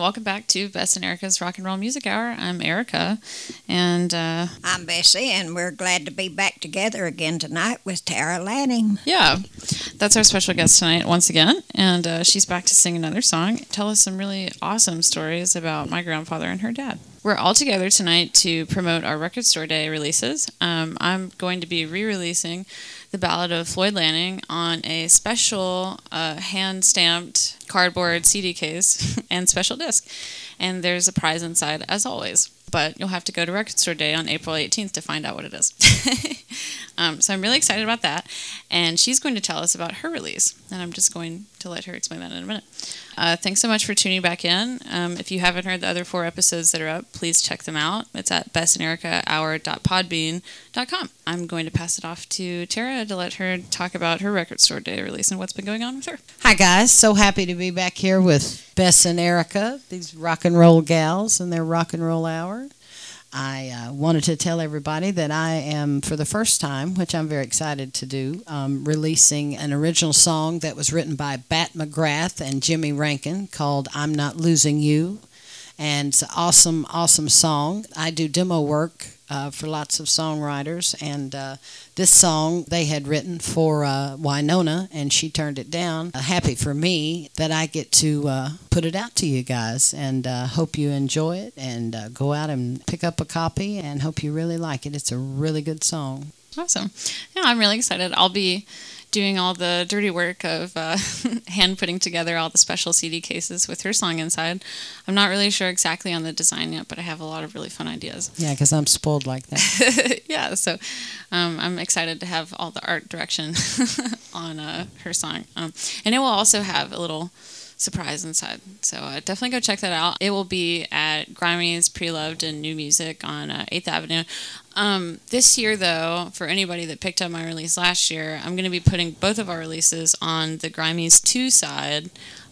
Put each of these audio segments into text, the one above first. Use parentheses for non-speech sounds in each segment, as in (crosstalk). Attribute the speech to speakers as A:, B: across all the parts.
A: welcome back to Bess and Erica's Rock and Roll Music Hour. I'm Erica, and uh,
B: I'm Bessie, and we're glad to be back together again tonight with Tara Lanning.
A: yeah, that's our special guest tonight once again, and uh, she's back to sing another song, tell us some really awesome stories about my grandfather and her dad. We're all together tonight to promote our Record Store Day releases. Um, I'm going to be re-releasing the Ballad of Floyd Lanning on a special uh, hand-stamped cardboard CD case (laughs) and special disc. And there's a prize inside, as always. But you'll have to go to Record Store Day on April 18th to find out what it is. (laughs) um, so I'm really excited about that. And she's going to tell us about her release. And I'm just going to let her explain that in a minute. Uh, thanks so much for tuning back in. Um, if you haven't heard the other four episodes that are up, please check them out. It's at bessandericahour.podbean.com. I'm going to pass it off to Tara to let her talk about her Record Store Day release and what's been going on with her.
C: Hi, guys. So happy to be back here with Bess and Erica, these rock and roll gals and their rock and roll hour. I uh, wanted to tell everybody that I am, for the first time, which I'm very excited to do, um, releasing an original song that was written by Bat McGrath and Jimmy Rankin called I'm Not Losing You. And it's an awesome, awesome song. I do demo work uh, for lots of songwriters, and uh, this song they had written for uh, Wynonna, and she turned it down. Uh, happy for me that I get to uh, put it out to you guys, and uh, hope you enjoy it. And go out and pick up a copy, and hope you really like it. It's a really good song.
A: Awesome. Yeah, I'm really excited. I'll be doing all the dirty work of uh, (laughs) hand putting together all the special CD cases with her song inside. I'm not really sure exactly on the design yet, but I have a lot of really fun ideas.
C: Yeah, because I'm spoiled like that. (laughs)
A: yeah, so um, I'm excited to have all the art direction (laughs) on uh, her song. Um, and it will also have a little surprise inside. So uh, definitely go check that out. It will be at Grimey's Pre-Loved and New Music on uh, 8th Avenue. Um, this year, though, for anybody that picked up my release last year, I'm going to be putting both of our releases on the Grimey's 2 side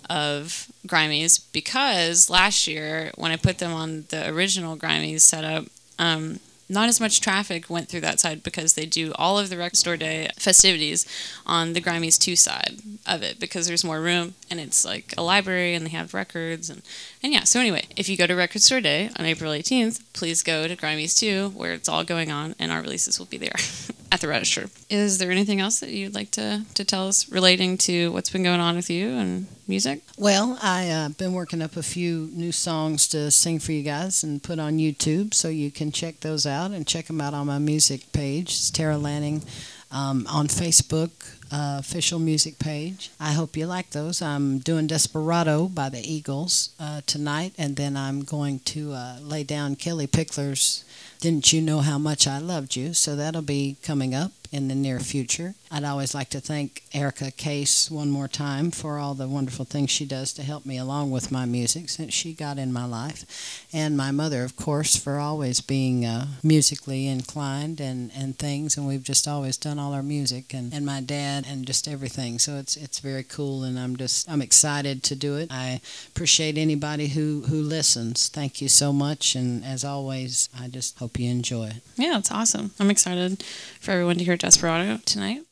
A: of Grimey's because last year, when I put them on the original Grimey's setup, um, not as much traffic went through that side because they do all of the Record Store Day festivities on the Grimey's 2 side of it because there's more room and it's like a library and they have records and, and yeah. So anyway, if you go to Record Store Day on April 18th, please go to Grimey's 2 where it's all going on and our releases will be there (laughs) at the register. Is there anything else that you'd like to, to tell us relating to what's been going on with you and music?
C: Well, I've uh, been working up a few new songs to sing for you guys and put on YouTube, so you can check those out and check them out on my music page. It's Tara Lanning um, on Facebook, uh, official music page. I hope you like those. I'm doing Desperado by the Eagles uh, tonight, and then I'm going to uh, lay down Kellie Pickler's Didn't You Know How Much I Loved You? So that'll be coming up in the near future. I'd always like to thank Erica Case one more time for all the wonderful things she does to help me along with my music since she got in my life. And my mother, of course, for always being uh, musically inclined and, and things. And we've just always done all our music and, and my dad and just everything. So it's it's very cool and I'm just I'm excited to do it. I appreciate anybody who, who listens. Thank you so much. And as always, I just hope you enjoy it.
A: Yeah, it's awesome. I'm excited for everyone to hear Desperado tonight.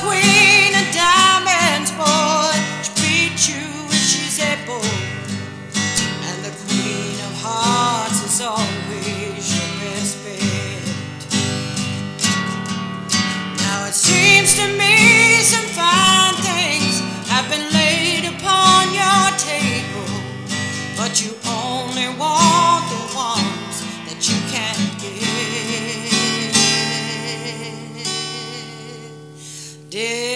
D: Queen
A: Yeah.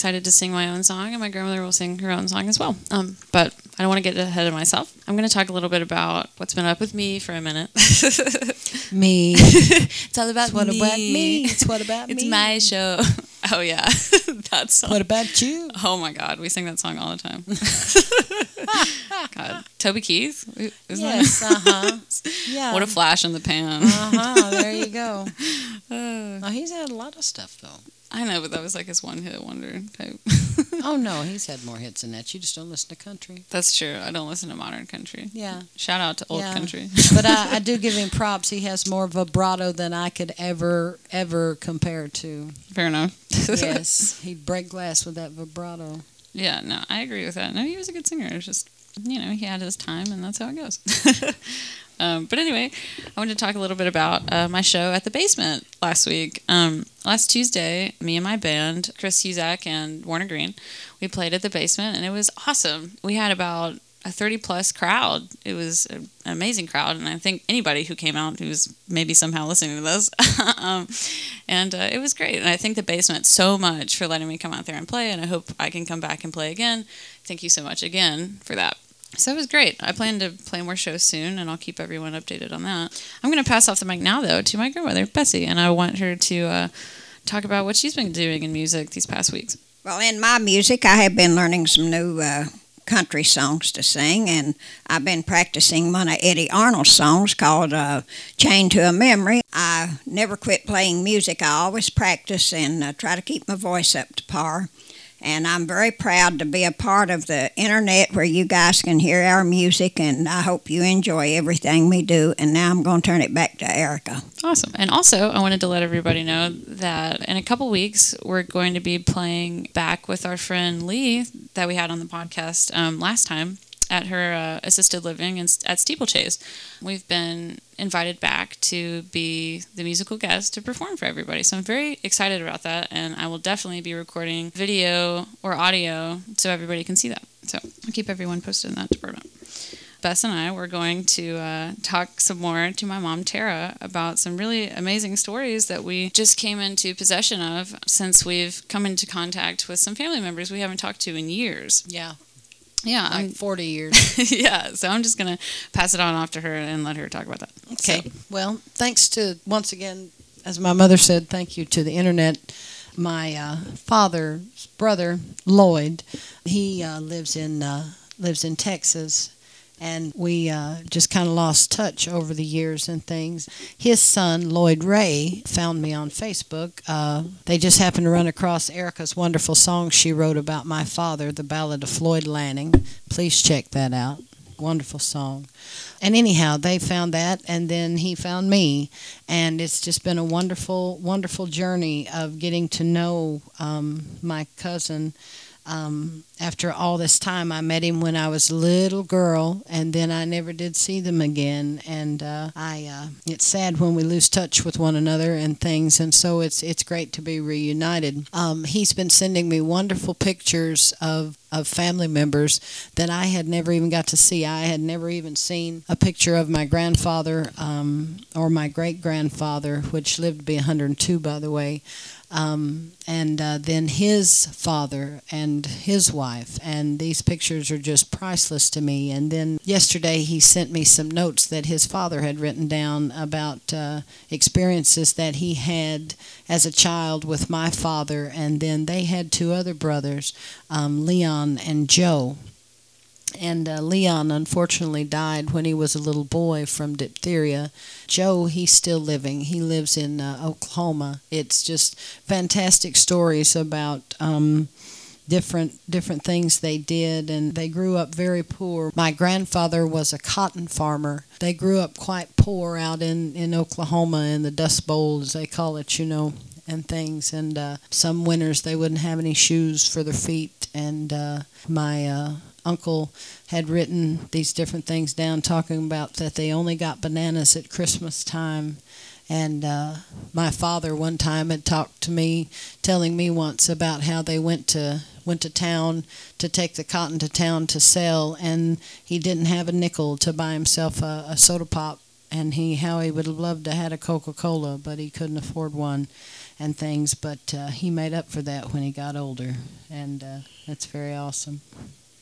A: Excited to sing my own song, and my grandmother will sing her own song as well. Um, but I don't want to get ahead of myself. I'm going to talk a little bit about what's been up with me for a minute.
C: Me. (laughs)
A: it's all about
C: It's what about me? It's what about
A: It's
C: me?
A: It's my show. (laughs) Oh yeah, (laughs) that song.
C: What about you?
A: Oh my God, we sing that song all the time. God, Toby Keith, isn't
C: yes. Uh huh. Yeah.
A: What a flash in the pan.
C: Uh huh. There you go.
A: Uh,
C: Oh, he's had a lot of stuff though.
A: I know, but that was like his one-hit wonder type. (laughs)
C: Oh no, he's had more hits than that. You just don't listen to country.
A: That's true. I don't listen to modern country.
C: Yeah.
A: Shout out to old
C: Yeah.
A: country. (laughs)
C: But I, I do (laughs) give him props. He has more vibrato than I could ever, ever compare to.
A: Fair enough.
C: Yes. He'd break glass with that vibrato.
A: Yeah, no, I agree with that. No, he was a good singer. It's just, you know, he had his time, and that's how it goes. Um, but anyway, I wanted to talk a little bit about uh, my show at the basement last week. Um, last Tuesday, me and my band, Chris Huzak and Warner Green, we played at the basement, and it was awesome. We had about a 30 plus crowd. It was an amazing crowd, and I think anybody who came out who's maybe somehow listening to this, (laughs) um, and uh, it was great. And I thank the basement so much for letting me come out there and play, and I hope I can come back and play again. Thank you so much again for that. So it was great. I plan to play more shows soon, and I'll keep everyone updated on that. I'm going to pass off the mic now, though, to my grandmother, Bessie, and I want her to uh, talk about what she's been doing in music these past weeks.
B: Well, in my music, I have been learning some new uh, country songs to sing, and I've been practicing one of Eddy Arnold's songs called uh, Chained to a Memory. I never quit playing music. I always practice and uh, try to keep my voice up to par. And I'm very proud to be a part of the internet where you guys can hear our music, and I hope you enjoy everything we do. And now I'm going to turn it back to Erica.
A: Awesome. And also, I wanted to let everybody know that in a couple weeks, we're going to be playing back with our friend Lee that we had on the podcast um, last time at her uh, assisted living in, at Steeplechase. We've been invited back to be the musical guest to perform for everybody. So I'm very excited about that, and I will definitely be recording video or audio so everybody can see that. So I'll keep everyone posted in that department. Bess and I were going to uh, talk some more to my mom, Tara, about some really amazing stories that we just came into possession of since we've come into contact with some family members we haven't talked to in years.
C: Yeah.
A: Yeah,
C: Like
A: I'm,
C: 40 years. (laughs)
A: yeah. So I'm just gonna pass it on off to her and let her talk about that.
C: Okay.
A: So,
C: Well, thanks to, once again, as my mother said, thank you to the internet. My uh, father's brother, Lloyd, he uh, lives in uh, lives in Texas, and we uh, just kind of lost touch over the years and things. His son, Lloyd Ray, found me on Facebook. Uh, they just happened to run across Erica's wonderful song she wrote about my father, the Ballad of Floyd Lanning. Please check that out. Wonderful song. And anyhow, they found that, and then he found me, and it's just been a wonderful, wonderful journey of getting to know um, my cousin. Um, after all this time, I met him when I was a little girl, and then I never did see them again. And uh, I, uh, it's sad when we lose touch with one another and things, and so it's it's great to be reunited. Um, he's been sending me wonderful pictures of of family members that I had never even got to see. I had never even seen a picture of my grandfather um, or my great grandfather, which lived to be 102, by the way. Um, and uh, then his father and his wife. And these pictures are just priceless to me. And then yesterday he sent me some notes that his father had written down about uh, experiences that he had as a child with my father. And then they had two other brothers, um, Leon and Joe. And uh, Leon unfortunately died when he was a little boy from diphtheria. Joe, he's still living. He lives in uh, Oklahoma. It's just fantastic stories about um, different different things they did, and they grew up very poor. My grandfather was a cotton farmer. They grew up quite poor out in in Oklahoma in the Dust Bowl, as they call it, you know and things. And uh, some winters they wouldn't have any shoes for their feet. And uh, my uh, uncle had written these different things down, talking about that they only got bananas at Christmas time. And uh, my father one time had talked to me, telling me once about how they went to went to town to take the cotton to town to sell, and he didn't have a nickel to buy himself a, a soda pop, and he how he would have loved to had a Coca Cola, but he couldn't afford one, and things. But uh, he made up for that when he got older, and uh, that's very awesome.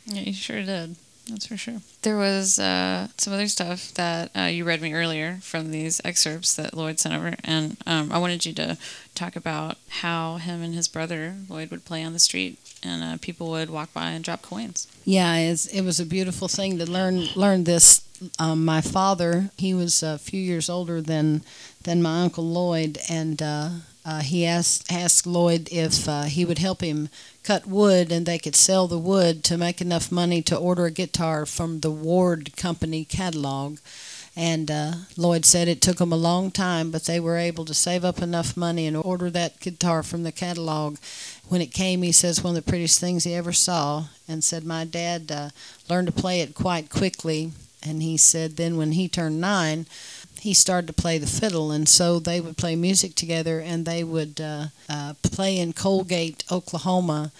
A: Yeah, you sure did. That's for sure. There was uh, some other stuff that uh, you read me earlier from these excerpts that Lloyd sent over, and um, I wanted you to talk about how him and his brother Lloyd would play on the street, and uh, people would walk by and drop coins.
C: Yeah, it's, it was a beautiful thing to learn learn this. Um, my father, he was a few years older than than my uncle Lloyd, and uh, he asked asked Lloyd if uh, he would help him cut wood and they could sell the wood to make enough money to order a guitar from the Ward Company catalog. And uh, Lloyd said it took them a long time, but they were able to save up enough money and order that guitar from the catalog. When it came, he says one of the prettiest things he ever saw, and said my dad uh, learned to play it quite quickly. And he said then when he turned nine, he started to play the fiddle, and so they would play music together, and they would uh, uh, play in Coalgate, Oklahoma,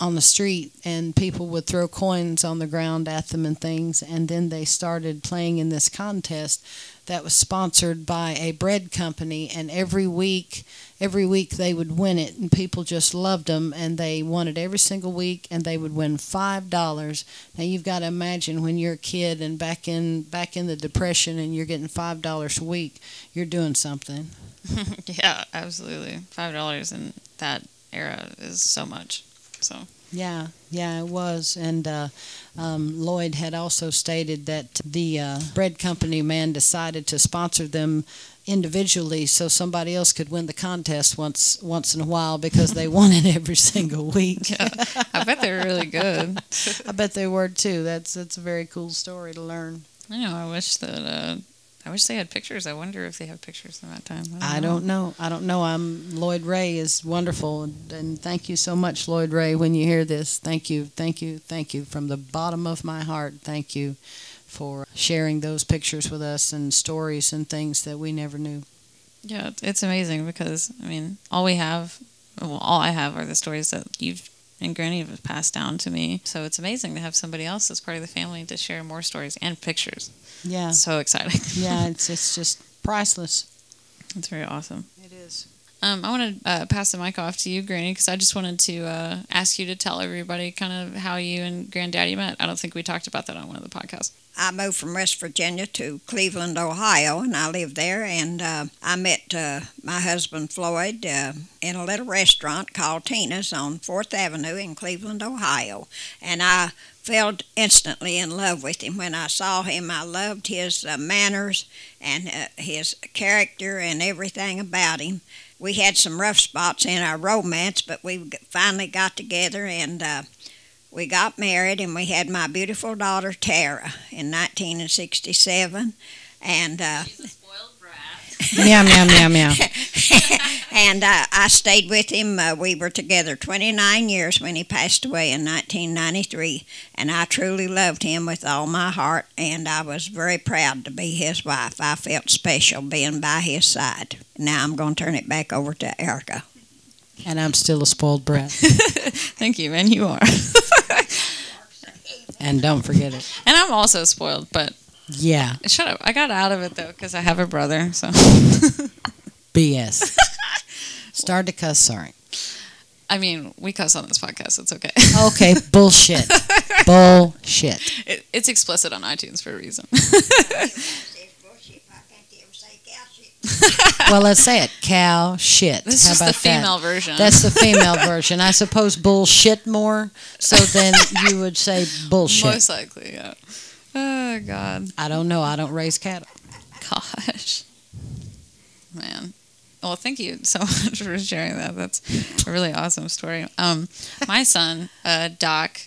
C: on the street, and people would throw coins on the ground at them and things, and then they started playing in this contest that was sponsored by a bread company, and every week every week they would win it and people just loved them and they won it every single week and they would win five dollars now you've got to imagine when you're a kid and back in back in the depression and you're getting five dollars a week you're doing something (laughs)
A: yeah, absolutely. Five dollars in that era is so much. So
C: yeah yeah it was and uh, um, lloyd had also stated that the uh, bread company man decided to sponsor them individually so somebody else could win the contest once once in a while because they won it every single week. (laughs)
A: yeah, I bet they're really good. (laughs)
C: I bet they were too. That's that's a very cool story to learn.
A: I know. I wish that. Uh, I wish they had pictures. I wonder if they have pictures from that time.
C: I don't know. I don't know. I'm Lloyd Ray is wonderful, and, and thank you so much, Lloyd Ray. When you hear this, thank you, thank you, thank you from the bottom of my heart. Thank you for sharing those pictures with us and stories and things that we never knew.
A: Yeah, it's amazing because I mean, all we have, well, all I have are the stories that you've and Granny have passed down to me. So it's amazing to have somebody else as part of the family to share more stories and pictures.
C: Yeah,
A: So exciting. (laughs)
C: yeah, it's it's just priceless.
A: it's very awesome.
C: It is.
A: Um, I want to uh, pass the mic off to you, Granny, because I just wanted to uh, ask you to tell everybody kind of how you and Granddaddy met. I don't think we talked about that on one of the podcasts.
B: I moved from West Virginia to Cleveland, Ohio, and I lived there. And uh, I met uh, my husband Floyd uh, in a little restaurant called Tina's on Fourth Avenue in Cleveland, Ohio. And I fell instantly in love with him when I saw him. I loved his uh, manners and uh, his character and everything about him. We had some rough spots in our romance, but we finally got together and. Uh, we got married and we had my beautiful daughter Tara in 1967 and uh,
C: meow meow meow meow. (laughs)
B: and uh, I stayed with him. Uh, we were together 29 years when he passed away in 1993, and I truly loved him with all my heart, and I was very proud to be his wife. I felt special being by his side. Now I'm going to turn it back over to Erica.
C: And I'm still a spoiled brat. (laughs)
A: Thank you, and you are. (laughs)
C: and don't forget it.
A: and I'm also spoiled, but
C: Yeah,
A: shut up. I got out of it though because I have a brother. So, (laughs)
C: BS. (laughs) Start to cuss. Sorry.
A: I mean, we cuss on this podcast. It's okay.
C: Okay. (laughs) bullshit. bullshit.
A: It, it's explicit on iTunes for a reason.
C: Well, let's say it. Cow shit.
A: This is
C: How
A: the
C: about that?
A: female version.
C: That's the female version. I suppose bullshit more. So then you would say bullshit.
A: Most likely, yeah. Oh God,
C: I don't know. I don't raise cattle.
A: gosh, man. Well, thank you so (laughs) much for sharing that. That's a really awesome story. Um, my son, uh, Doc,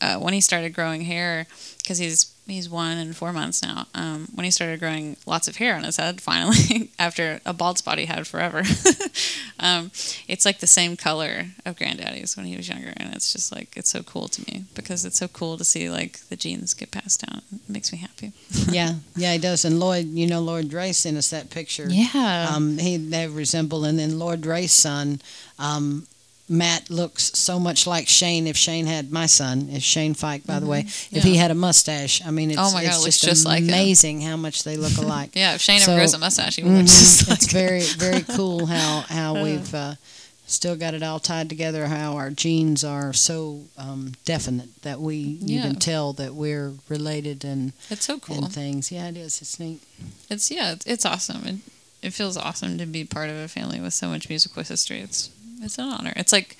A: uh, when he started growing hair, because he's he's one and four months now. Um, when he started growing lots of hair on his head, (laughs) finally, after a bald spot he had forever, (laughs) um, it's like the same color of Granddaddy's when he was younger, and it's just like it's so cool to me because it's so cool to see like the genes get passed down. It makes me happy. (laughs)
C: Yeah, yeah, he does. And Lloyd, you know, Lloyd Ray sent us that picture.
A: Yeah.
C: Um, he they resemble, and then Lloyd Ray's son, um, Matt looks so much like Shane. If Shane had my son, if Shane Fike, by the way, if
A: Yeah.
C: he had a mustache, I mean, it's,
A: Oh my God,
C: it's just,
A: just like
C: amazing how much they look alike. (laughs)
A: yeah, if Shane
C: So-
A: ever grows a mustache, he
C: Mhm.
A: look just like
C: it's very very cool how how (laughs) we've uh, still got it all tied together. How our genes are so um, definite that we you
A: Yeah.
C: can tell that we're related and
A: It's so cool.
C: and things. Yeah, it is. It's neat.
A: It's yeah, it's, it's awesome. It, it feels awesome to be part of a family with so much musical history. It's it's an honor. It's like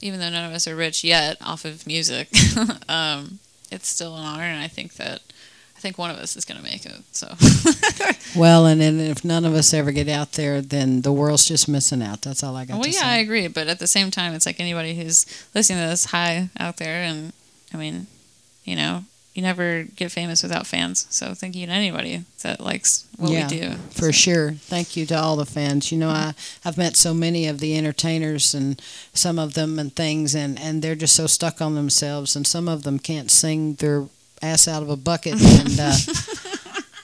A: even though none of us are rich yet off of music, (laughs) um, it's still an honor, and I think that I think one of us is going to make it. So (laughs)
C: Well, and then if none of us ever get out there, then the world's just missing out. That's all I got
A: well, yeah,
C: say.
A: I agree. But at the same time, it's like anybody who's listening to this, hi out there, and I mean, you know. You never get famous without fans, so thank you to anybody that likes what
C: Yeah,
A: we do.
C: For sure. Thank you to all the fans. You know, I, I've met so many of the entertainers and some of them and things, and, and they're just so stuck on themselves, and some of them can't sing their ass out of a bucket. (laughs) And, uh,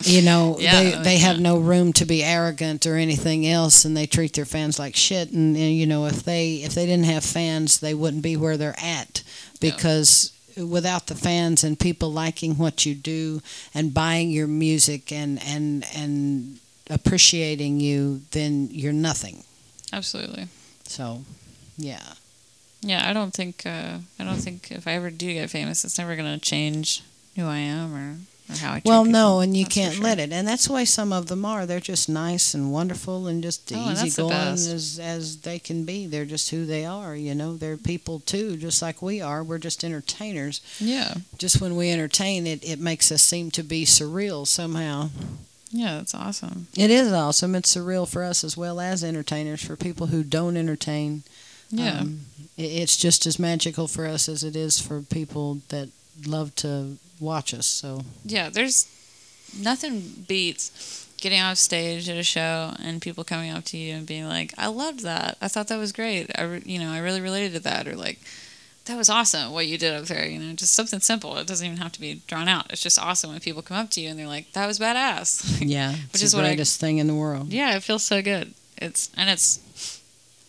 C: you know, (laughs)
A: Yeah,
C: they, they have no room to be arrogant or anything else, and they treat their fans like shit. And, and you know, if they if they didn't have fans, they wouldn't be where they're at
A: Yeah.
C: because without the fans and people liking what you do and buying your music and and and appreciating you, then you're nothing.
A: Absolutely.
C: So, yeah.
A: Yeah, I don't think uh, I don't think if I ever do get famous, it's never gonna change who I am or, or how I. treat
C: Well, no, and you can't
A: sure.
C: let it, and that's the way some of them are. They're just nice and wonderful and just
A: Oh, and that's the
C: easygoing as as they can be. They're just who they are. You know, they're people too, just like we are. We're just entertainers.
A: Yeah,
C: Just when we entertain, it it makes us seem to be surreal somehow.
A: yeah, that's awesome.
C: It is awesome. It's surreal for us as well as entertainers. For people who don't entertain,
A: Yeah,
C: um, it, it's just as magical for us as it is for people that love to watch us. So
A: yeah. There's nothing beats getting off stage at a show and people coming up to you and being like, "I loved that. I thought that was great. I, re- you know, I really related to that," or like. That was awesome what you did up there. You know, just something simple. It doesn't even have to be drawn out. It's just awesome when people come up to you and they're like, "That was badass." (laughs)
C: yeah,
A: Which is
C: the
A: what I-
C: greatest thing in the world.
A: Yeah, it feels so good. It's and it's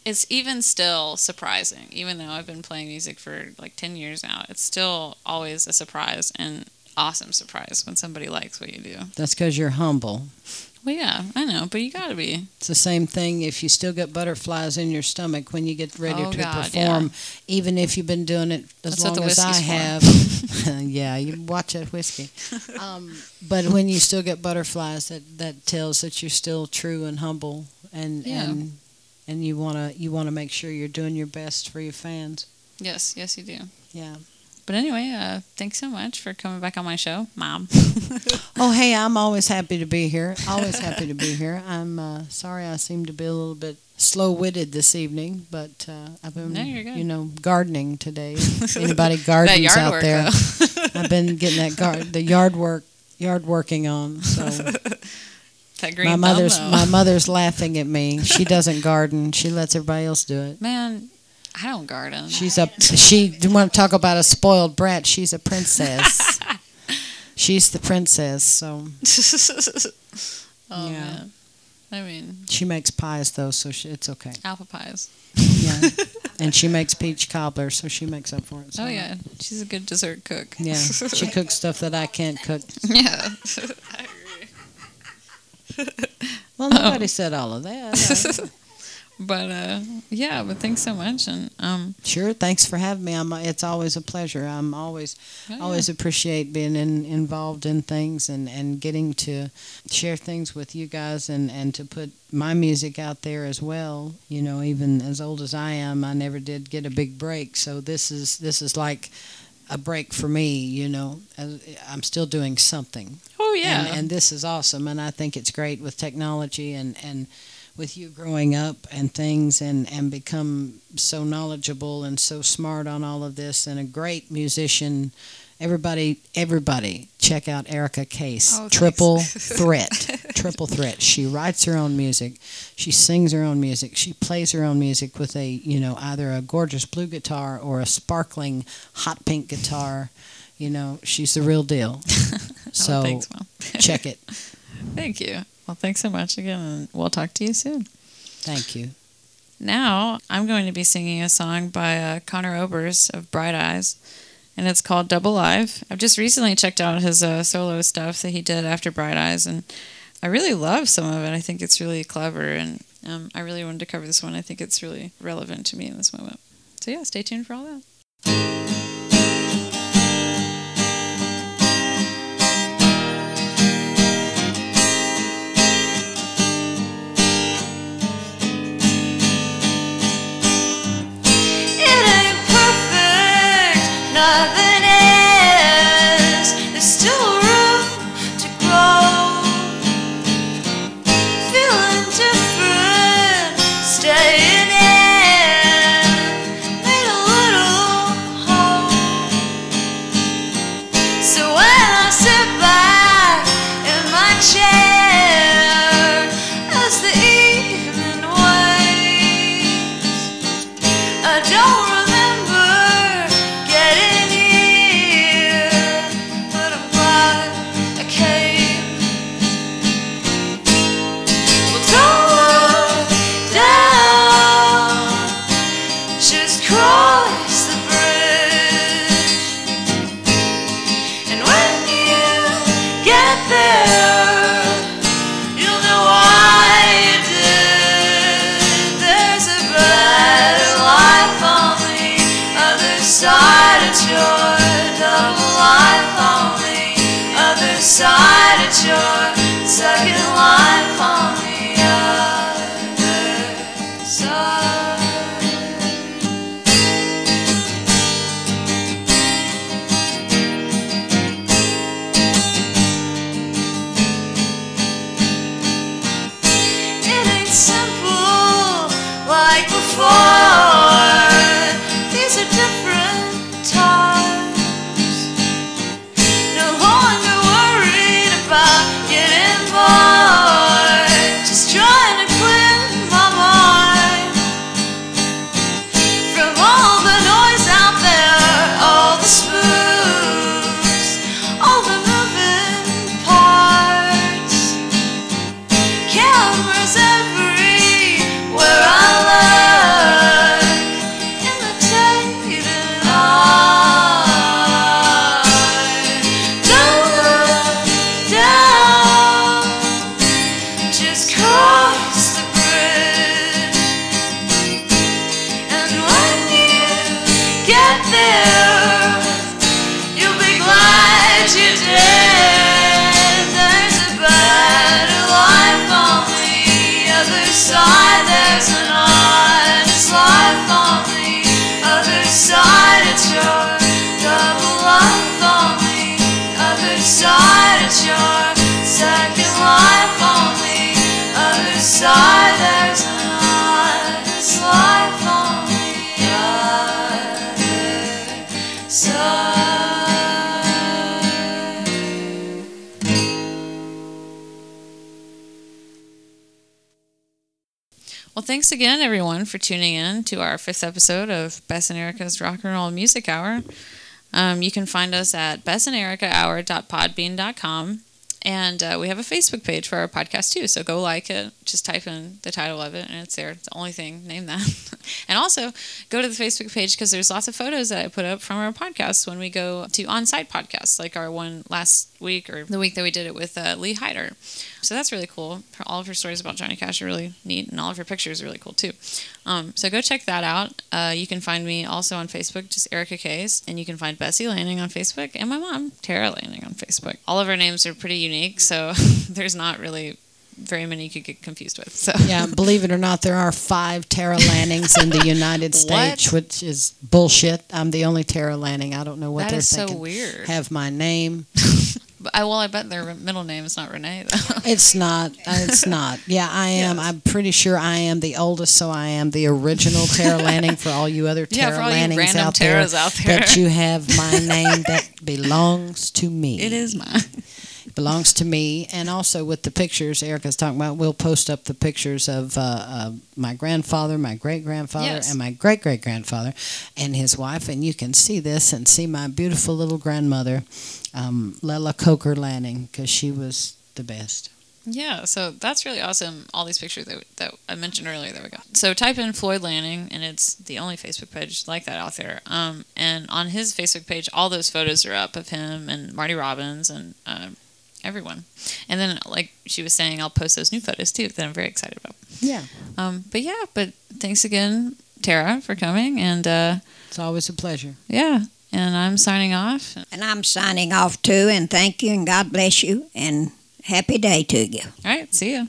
A: it's even still surprising, even though I've been playing music for like ten years now. It's still always a surprise and awesome surprise when somebody likes what you do.
C: That's because you're humble.
A: Well, yeah, I know, but you gotta be.
C: It's the same thing if you still get butterflies in your stomach when you get ready
A: Oh,
C: to
A: God,
C: perform, even if you've been doing it as
A: That's
C: long as I have. (laughs) (laughs) yeah, you watch that whiskey. (laughs) Um, but when you still get butterflies, that that tells that you're still true and humble, and
A: Yeah.
C: and and you wanna you wanna make sure you're doing your best for your fans.
A: Yes, yes, you do.
C: Yeah.
A: But anyway, uh, thanks so much for coming back on my show, Mom. (laughs)
C: Oh, hey, I'm always happy to be here. Always happy to be (laughs) here. I'm uh, sorry I seem to be a little bit slow-witted this evening, but uh, I've been,
A: No,
C: you know, gardening today. (laughs) Anybody gardens out
A: work,
C: there? I've been getting that gar- the yard work, yard working on. So
A: that green
C: my mother's
A: though.
C: my mother's laughing at me. (laughs) She doesn't garden. She lets everybody else do it.
A: Man, I don't garden.
C: She's a she. Do you want to talk about a spoiled brat? She's a princess. (laughs) She's the princess. So (laughs)
A: oh
C: Yeah.
A: man. I mean,
C: she makes pies though, so she, it's okay.
A: Alpha pies.
C: Yeah. and she makes peach cobbler, so she makes up for it. so-
A: Oh yeah, she's a good dessert cook.
C: Yeah. She cooks stuff that I can't cook.
A: yeah. (laughs)
C: Well, nobody said all of that. (laughs)
A: but uh, yeah, but thanks so much, and um,
C: Sure. Thanks for having me. I'm, it's always a pleasure. I'm always
A: oh, yeah.
C: always appreciate being in, involved in things and, and getting to share things with you guys and, and to put my music out there as well. You know, even as old as I am, I never did get a big break. So this is this is like a break for me. You know, I'm still doing something.
A: oh yeah,
C: And, and this is awesome. And I think it's great with technology and, and with you growing up and things and, and become so knowledgeable and so smart on all of this and a great musician. Everybody, everybody, check out Erica Case.
A: Oh.
C: Triple (laughs) threat. Triple threat. She writes her own music. She sings her own music. She plays her own music with a, you know, either a gorgeous blue guitar or a sparkling hot pink guitar. You know, she's the real deal. (laughs) So
A: oh, thanks,
C: check it. (laughs)
A: Thank you. Well, thanks so much again, and we'll talk to you soon.
C: Thank you.
A: Now I'm going to be singing a song by uh, Conor Oberst of Bright Eyes, and it's called Double Life. I've just recently checked out his uh, solo stuff that he did after Bright Eyes, and I really love some of it. I think it's really clever, and um, I really wanted to cover this one. I think it's really relevant to me in this moment. So yeah, stay tuned for all that.
D: Other side of your second life on side. Your second life on the other side. There's life other side.
A: Well, thanks again, everyone, for tuning in to our fifth episode of Bess and Erica's Rock and Roll Music Hour. Um, you can find us at bessandericahour.podbean.com. and uh, we have a Facebook page for our podcast too. So go like it. Just type in the title of it, and it's there. It's the only thing. Name that. (laughs) and also go to the Facebook page because there's lots of photos that I put up from our podcast when we go to on-site podcasts, like our one last week or the week that we did it with uh, Lee Hyder. So that's really cool. All of her stories about Johnny Cash are really neat, and all of her pictures are really cool too. Um, so go check that out. Uh, you can find me also on Facebook, just Erica Case, and you can find Bessie Lanning on Facebook and my mom, Tara Lanning, on Facebook. All of our names are pretty unique, so (laughs) there's not really very many you could get confused with. So
C: Yeah, (laughs) believe it or not, there are five Tara Lannings in the (laughs) United States,
A: What?
C: which is bullshit. I'm the only Tara Lanning. I don't know what
A: that
C: they're
A: is so weird.
C: Have my name.
A: I, well, I bet their middle name is not Renee though.
C: It's not. uh, It's not. Yeah, I am.
A: Yes.
C: I'm pretty sure I am the oldest, so I am the original Tara Lanning for all you other
A: Yeah,
C: Tara
A: you
C: Lannings
A: random
C: out there.
A: Out there.
C: That you have my name that belongs to me.
A: it is mine.
C: Belongs to me. And also with the pictures Erica's talking about, we'll post up the pictures of uh, uh, my grandfather, my great grandfather,
A: Yes.
C: and my great great grandfather, and his wife. And you can see this and see my beautiful little grandmother, um, Lela Coker Lanning, because she was the best.
A: Yeah, so that's really awesome. All these pictures that, that I mentioned earlier. There we go. So type in Floyd Lanning, and it's the only Facebook page like that out there. Um, and on his Facebook page, all those photos are up of him and Marty Robbins and um, everyone. And then, like she was saying, I'll post those new photos too that I'm very excited about.
C: Yeah,
A: Um, but yeah, but thanks again, Tara, for coming. And uh,
C: it's always a pleasure.
A: yeah, and I'm signing off.
B: And I'm signing off too, and thank you, and God bless you, and happy day to you.
A: All right, see ya.